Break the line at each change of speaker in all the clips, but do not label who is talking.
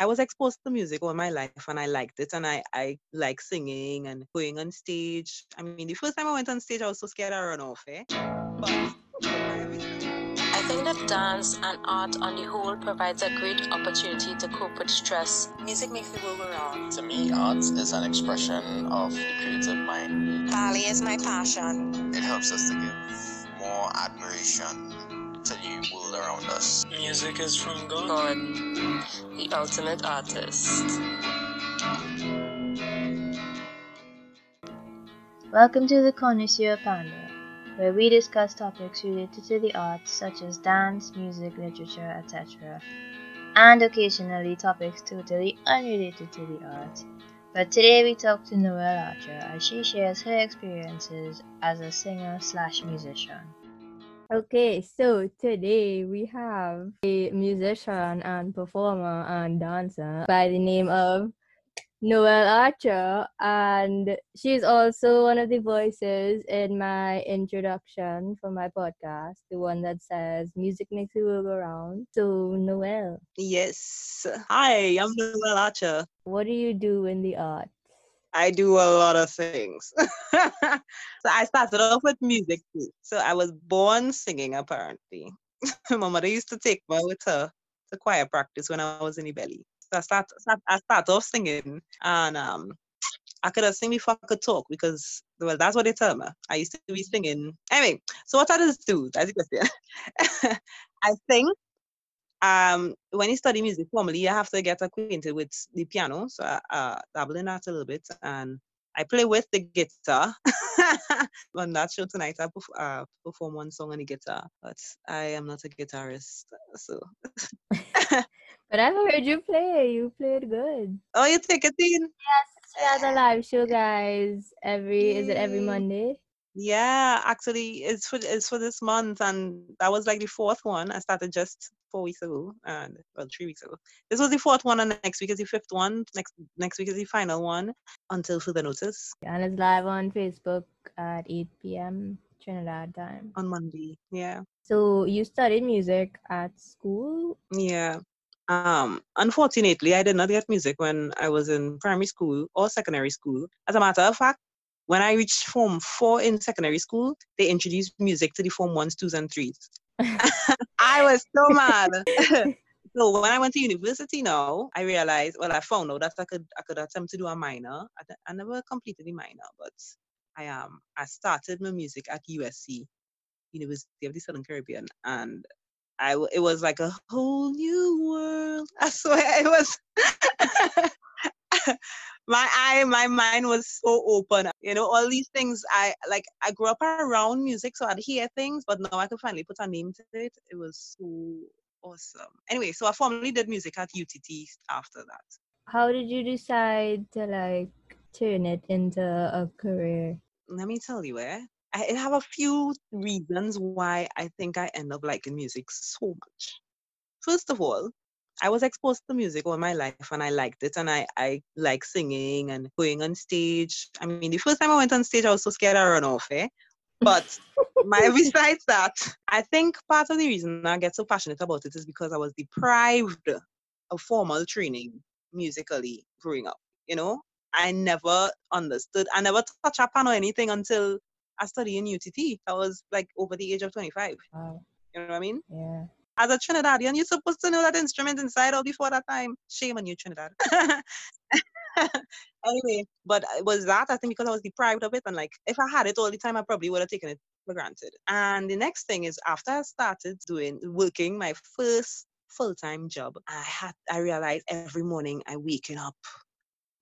I was exposed to music all my life and I liked it and I, I like singing and going on stage. I mean, the first time I went on stage, I was so scared I run off, eh? But
I think that dance and art on the whole provides a great opportunity to cope with stress. Music makes the world go round.
To me, art is an expression of the creative mind.
Ballet is my passion.
It helps us to give more admiration to the world around us.
Music is from God.
God, the ultimate artist.
Welcome to the Connoisseur Panel, where we discuss topics related to the arts such as dance, music, literature, etc., and occasionally topics totally unrelated to the arts. But today we talk to Noelle Archer as she shares her experiences as a singer slash musician.
Okay, so today we have a musician and performer and dancer by the name of Noelle Archer, and she's also one of the voices in my introduction for my podcast, the one that says "Music makes the world go round." So, Noelle,
yes. Hi, I'm Noelle Archer.
what do you do in the arts?
I do a lot of things. so I started off with music too. So I was born singing apparently. My mother used to take me with her to choir practice when I was in the belly. So I start, start I started off singing and um I could have sing before I could talk because well that's what they tell me. I used to be singing. Anyway, so what I just do, you can see, I sing um when you study music formally you have to get acquainted with the piano so i uh dabble in that a little bit and i play with the guitar on that show tonight i uh, perform one song on the guitar but i am not a guitarist so
But I've heard you play. You played good.
oh you take it in Yes,
We had a live show, guys. Every is it every Monday?
Yeah actually it's for it's for this month and that was like the fourth one i started just four weeks ago and well three weeks ago this was the fourth one and next week is the fifth one next next week is the final one until further notice
And it's live on Facebook at 8 p.m. Trinidad time.
on monday yeah
So you studied music at school?
Yeah. Um, unfortunately, I did not get music when I was in primary school or secondary school. As a matter of fact, when I reached Form 4 in secondary school, they introduced music to the Form 1s, 2s, and 3s. I was so mad. so when I went to university now, I realized, well, I found out that I could I could attempt to do a minor. I never completed the minor, but I um I started my music at USC, University of the Southern Caribbean, and I it was like a whole new world. I swear it was. My eye, my mind was so open. You know, all these things. I like. I grew up around music, so I'd hear things, but now I could finally put a name to it. It was so awesome. Anyway, so I formally did music at UTT after that.
How did you decide to like turn it into a career?
let me tell you, eh? I have a few reasons why I think I end up liking music so much. First of all, I was exposed to music all my life and I liked it and I, I like singing and going on stage. I mean, the first time I went on stage, I was so scared I run off, eh? But my besides that, I think part of the reason I get so passionate about it is because I was deprived of formal training musically growing up. You know, I never understood. I never touched a pan or anything until I studied in UTT. I was like over the age of 25.
Wow.
You know what I mean?
Yeah.
As a Trinidadian, you're supposed to know that instrument inside out before that time. Shame on you, Trinidad. anyway, but it was that I think because I was deprived of it, and like if I had it all the time, I probably would have taken it for granted. And the next thing is after I started doing working my first full-time job, I had I realized every morning I waking up,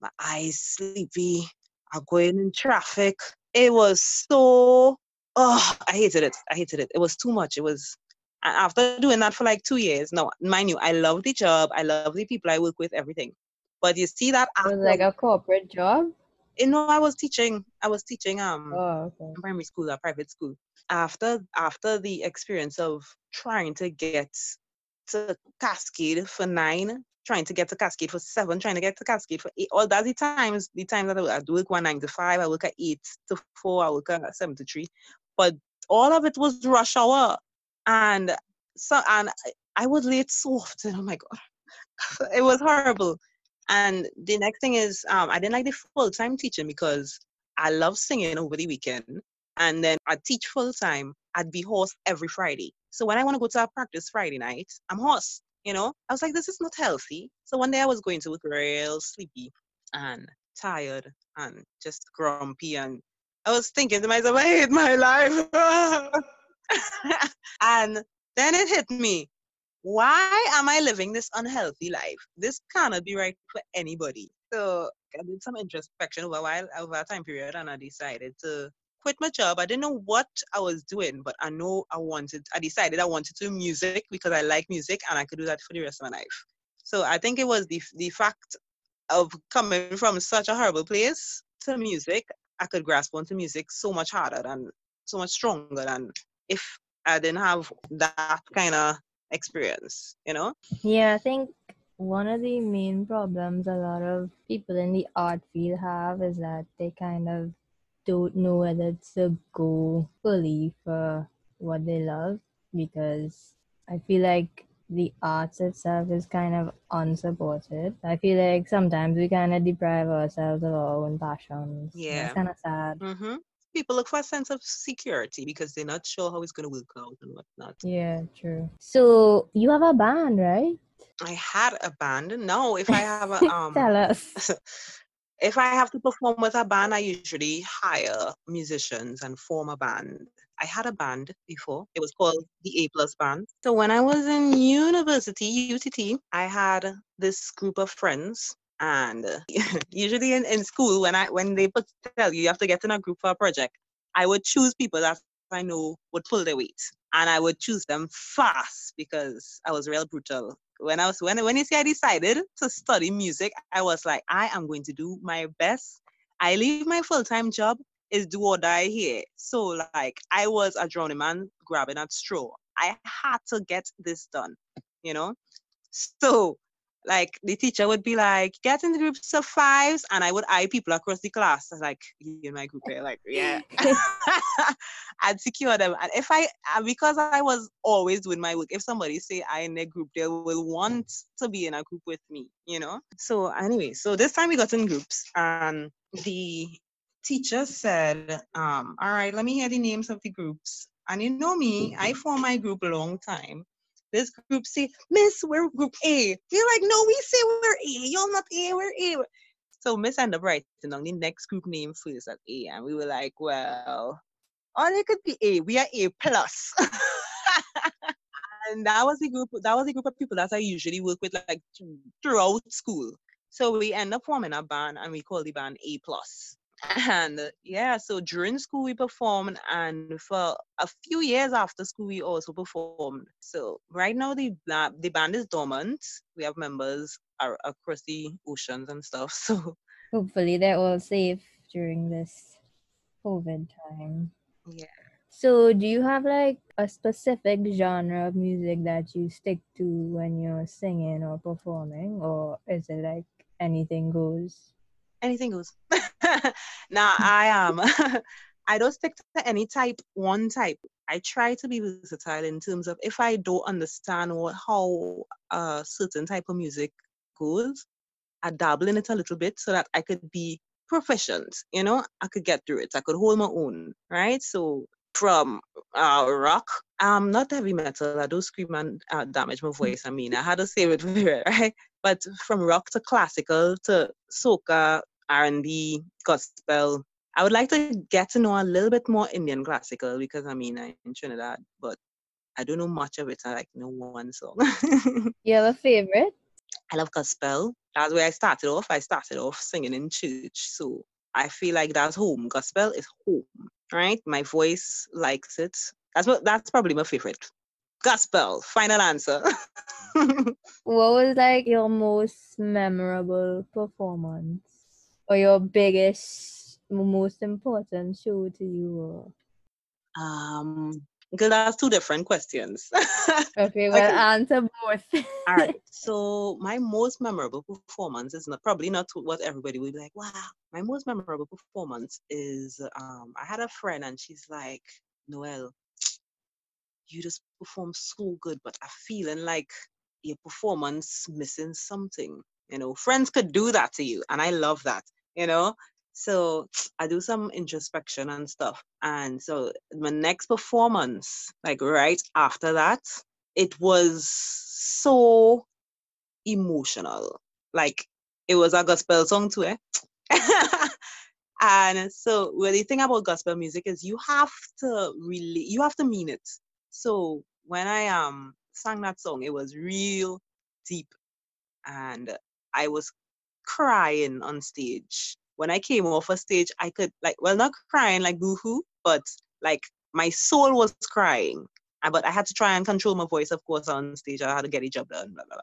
my eyes sleepy, I'm going in traffic. It was so oh, I hated it. I hated it. It was too much. It was and after doing that for like two years, no, mind you, I love the job, I love the people I work with, everything. But you see that
It
after,
was like a corporate job?
you know, I was teaching, I was teaching um
Oh, okay.
in primary school, a private school. After after the experience of trying to get to Cascade for nine, trying to get to Cascade for seven, trying to get to Cascade for eight. All that's the times, the times that I, I do work one nine to five, I work at eight to four, I work at seven to three. But all of it was rush hour. And so and I- I was late so often. Oh my god. it was horrible. And the next thing is, um, I didn't like the full time teaching because I love singing over the weekend. And then I'd teach full time. I'd be hoarse every Friday. So when I want to go to a practice Friday night, I'm hoarse. You know, I was like, this is not healthy. So one day I was going to work real sleepy and tired and just grumpy. And I was thinking to myself, I hate my life. and then it hit me why am I living this unhealthy life? This cannot be right for anybody. So I did some introspection over a while, over a time period, and I decided to quit my job. I didn't know what I was doing, but I know I wanted, I decided I wanted to do music because I like music and I could do that for the rest of my life. So I think it was the, the fact of coming from such a horrible place to music, I could grasp onto music so much harder and so much stronger than if I didn't have that kind of experience, you know?
Yeah, I think one of the main problems a lot of people in the art field have is that they kind of don't know whether to go fully for what they love because I feel like the arts itself is kind of unsupported. I feel like sometimes we kind of deprive ourselves of our own passions.
Yeah.
It's kind of sad.
Mm-hmm. People look for a sense of security because they're not sure how it's going to work out and whatnot.
Yeah, true. So you have a band, right?
I had a band. No, if I have a um,
Tell us.
if I have to perform with a band, I usually hire musicians and form a band. I had a band before. It was called the A Plus Band. So when I was in university, UTT, I had this group of friends. And uh, usually in, in school, when I when they put tell you you have to get in a group for a project, I would choose people that I know would pull their weight. And I would choose them fast because I was real brutal. When I was when when you see I decided to study music, I was like, I am going to do my best. I leave my full-time job is do or die here. So like I was a drowning man grabbing at straw. I had to get this done, you know. So like the teacher would be like, get in the groups of fives, and I would eye people across the class. I was like, you in my group here, like, yeah. I'd secure them. And if I because I was always doing my work, if somebody say I in a group, they will want to be in a group with me, you know? So anyway, so this time we got in groups and the teacher said, um, all right, let me hear the names of the groups. And you know me, I formed my group a long time. This group say, Miss, we're group A. We're like, no, we say we're A. You're not A, we're A. So Miss ended up writing down the next group name first at A. And we were like, well, all it could be A. We are A plus. and that was the group, that was the group of people that I usually work with like throughout school. So we end up forming a band and we call the band A plus and uh, yeah so during school we performed and for a few years after school we also performed so right now the the band is dormant we have members are across the oceans and stuff so
Hopefully they're all safe during this COVID time.
yeah
So do you have like a specific genre of music that you stick to when you're singing or performing or is it like anything goes?
Anything goes. Now i am i don't stick to any type one type. I try to be versatile in terms of if i don't understand what how a certain type of music goes i dabble in it a little bit so that i could be proficient you know? I could get through it. I could hold my own right? So from uh, rock um not heavy metal. I don't scream and uh, damage my voice i mean i had to save it right but from rock to classical to soca r&b gospel i would like to get to know a little bit more indian classical because i mean i'm in trinidad but i don't know much of it. I like know one song.
You have a favorite?
i love gospel. That's where i started off. I started off singing in church so i feel like that's home. Gospel is home right? My voice likes it. That's what that's probably my favorite. Gospel final answer
What was like your most memorable performance or your biggest, most important show to you?
Um because that's two different questions
Okay, well,
Okay.
answer both.
all right so my most memorable performance is not probably not what everybody would be like wow my most memorable performance is um i had a friend and she's like Noelle you just perform so good but i'm feeling like your performance missing something. You know, friends could do that to you, and I love that. You know, so I do some introspection and stuff. And so my next performance, like right after that, it was so emotional. Like it was a gospel song too, eh? and so well, the thing about gospel music is you have to really you have to mean it. So when I um sang that song, it was real deep. And I was crying on stage. When I came off a stage, I could like well not crying like boohoo, but like my soul was crying. Ah, but I had to try and control my voice, of course, on stage. I had to get the job done, blah, blah, blah.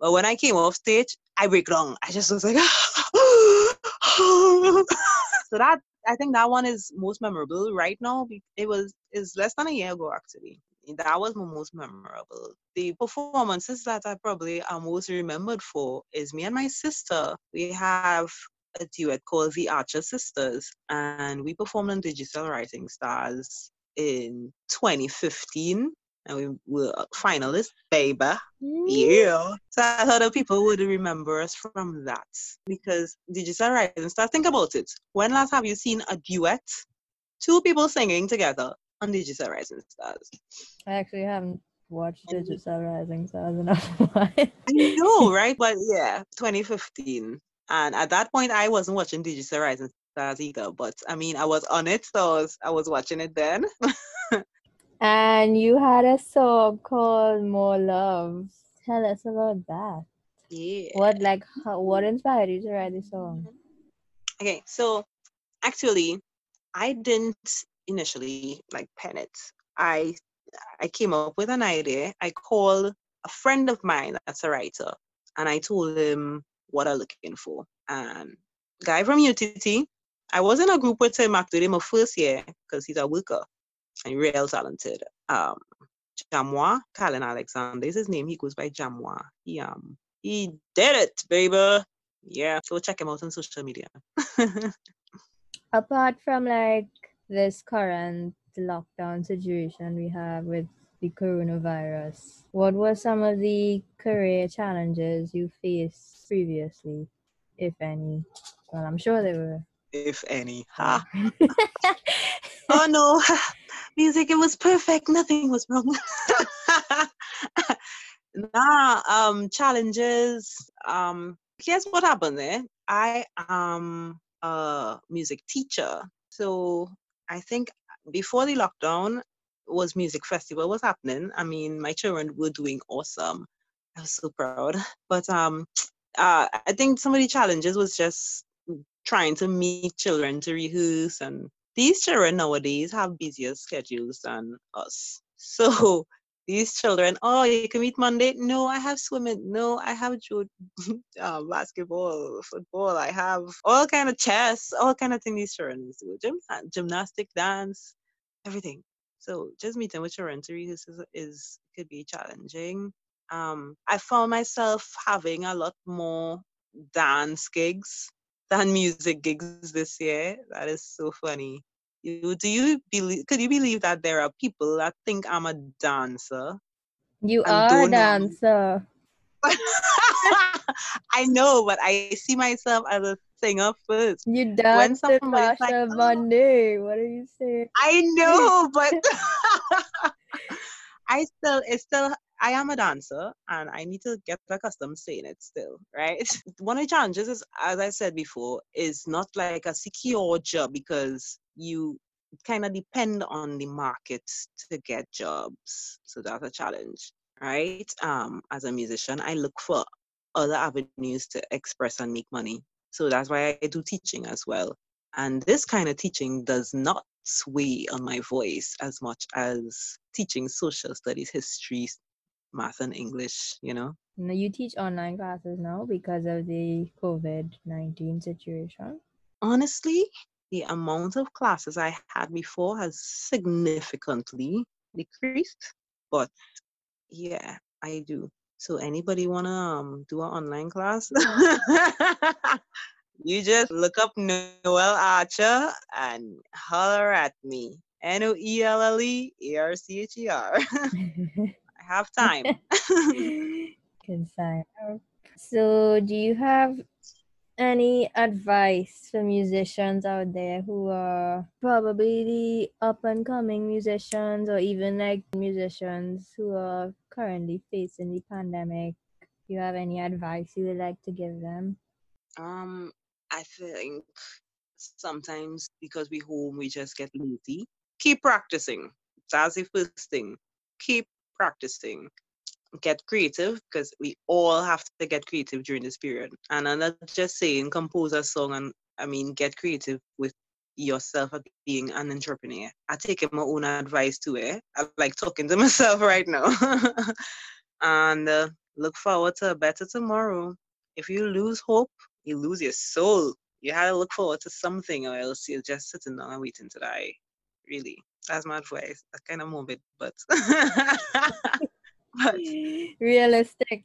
But when I came off stage, I break down. I just was like, so that I think that one is most memorable right now. It was is less than a year ago actually. That was my most memorable. The performances that I probably am most remembered for is me and my sister. We have a duet called the Archer Sisters, and we performed on Digital Rising Stars in 2015 and we were finalists, baby. Yeah. So I thought that people would remember us from that because Digital Rising Stars, think about it. When last have you seen a duet? Two people singing together on Digital Rising Stars.
I actually haven't watched Digital Rising Stars enough. while.
I know, right? But yeah, 2015. And at that point, I wasn't watching Digital Rising Stars either. But I mean, I was on it, so I was, I was watching it then.
and you had a song called More Love. Tell us about that.
yeah.
What like how, what inspired you to write this song?
Okay, so actually, I didn't initially like pen it. I I came up with an idea. I called a friend of mine that's a writer, and I told him what I'm looking for. And guy from UTT, I was in a group with him actually my first year because he's a worker and real talented. Um, Jamwa, Colin Alexander is his name. He goes by Jamwa. He um he did it, baby. Yeah, so check him out on social media.
Apart from like this current lockdown situation we have with the coronavirus, what were some of the career challenges you faced previously, if any? Well, I'm sure there were.
if any. Ha. oh no, music, it was perfect. Nothing was wrong. nah, um, challenges. Um, here's what happened there. I am a music teacher. So I think before the lockdown was music festival was happening. I mean, my children were doing awesome. I was so proud. But um uh, I think some of the challenges was just trying to meet children to rehearse and these children nowadays have busier schedules than us. So these children, oh, you can meet Monday. No, I have swimming. No, I have judo, uh, basketball, football. I have all kind of chess, all kind of things these children do. Gym, uh, gymnastic, dance, everything. So just meeting with children to rehearse is, is could be challenging. Um, I found myself having a lot more dance gigs than music gigs this year. That is so funny. You, do you believe? Could you believe that there are people that think I'm a dancer?
You are a
don't know me.
dancer.
I know, but I see myself as a singer first.
You dance in
somebody's like, "Oh."
Monday. What are you saying?
I know, but I still, it's still, I am a dancer and I need to get accustomed saying it still, right? One of the challenges is, as I said before, is not like a secure job because you kind of depend on the market to get jobs. So that's a challenge, right? Um, as a musician, I look for other avenues to express and make money. So that's why I do teaching as well. And this kind of teaching does not sway on my voice as much as teaching social studies, history, math, and English, you know?
No, you teach online classes now because of the COVID 19 situation.
Honestly, the amount of classes I had before has significantly decreased. But yeah, I do. So anybody wanna um, do an online class? you just look up Noelle Archer and holler at me. N O E L L E A R C H E R. I have time.
Good sign. So, do you have any advice for musicians out there who are probably the up and coming musicians or even like musicians who are currently facing the pandemic? Do you have any advice you would like to give them?
Um, I think sometimes because we home we just get lazy. Keep practicing. That's the first thing. Keep practicing. Get creative because we all have to get creative during this period. And I'm not just saying compose a song and I mean get creative with yourself as being an entrepreneur. I take my own advice to it. I'm like talking to myself right now. and uh, look forward to a better tomorrow. If you lose hope, you lose your soul. You have to look forward to something or else you're just sitting down and waiting to die. Really. That's my advice. That's kind of morbid, but, but
realistic.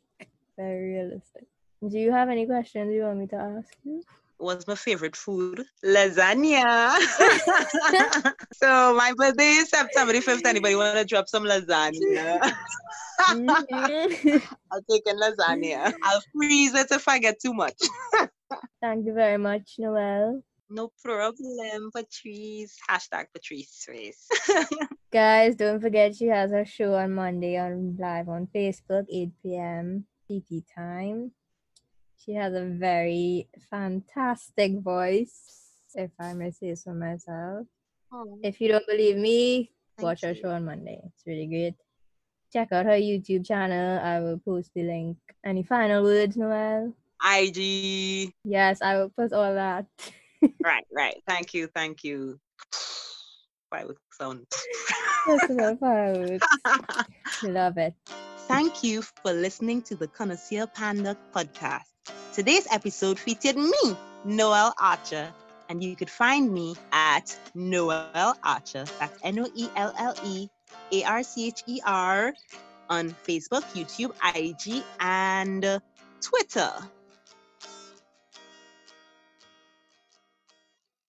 Very realistic. Do you have any questions you want me to ask you?
What's my favorite food? Lasagna. so my birthday is September 5th. Anybody want to drop some lasagna?
Mhm.
I'll take a lasagna. I'll freeze it if I get too much.
Thank you very much, Noelle.
No problem, Patrice. Hashtag Patrice Race.
Guys, don't forget she has her show on Monday on live on Facebook, 8 p.m. PT time. She has a very fantastic voice, if I may say so myself. If you don't believe me,
Thank
watch her show on Monday. It's really great. Check out her YouTube channel. I will post the link. Any final words, Noelle?
IG.
Yes, I will post all that.
Right, right. Thank you, thank you. Firework sound.
Personal fireworks. Love it.
Thank you for listening to the Connoisseur Panel podcast. Today's episode featured me, Noelle Archer, and you could find me at Noelle Archer. That's N O E L L E A R C H E R on Facebook, YouTube, IG, and Twitter.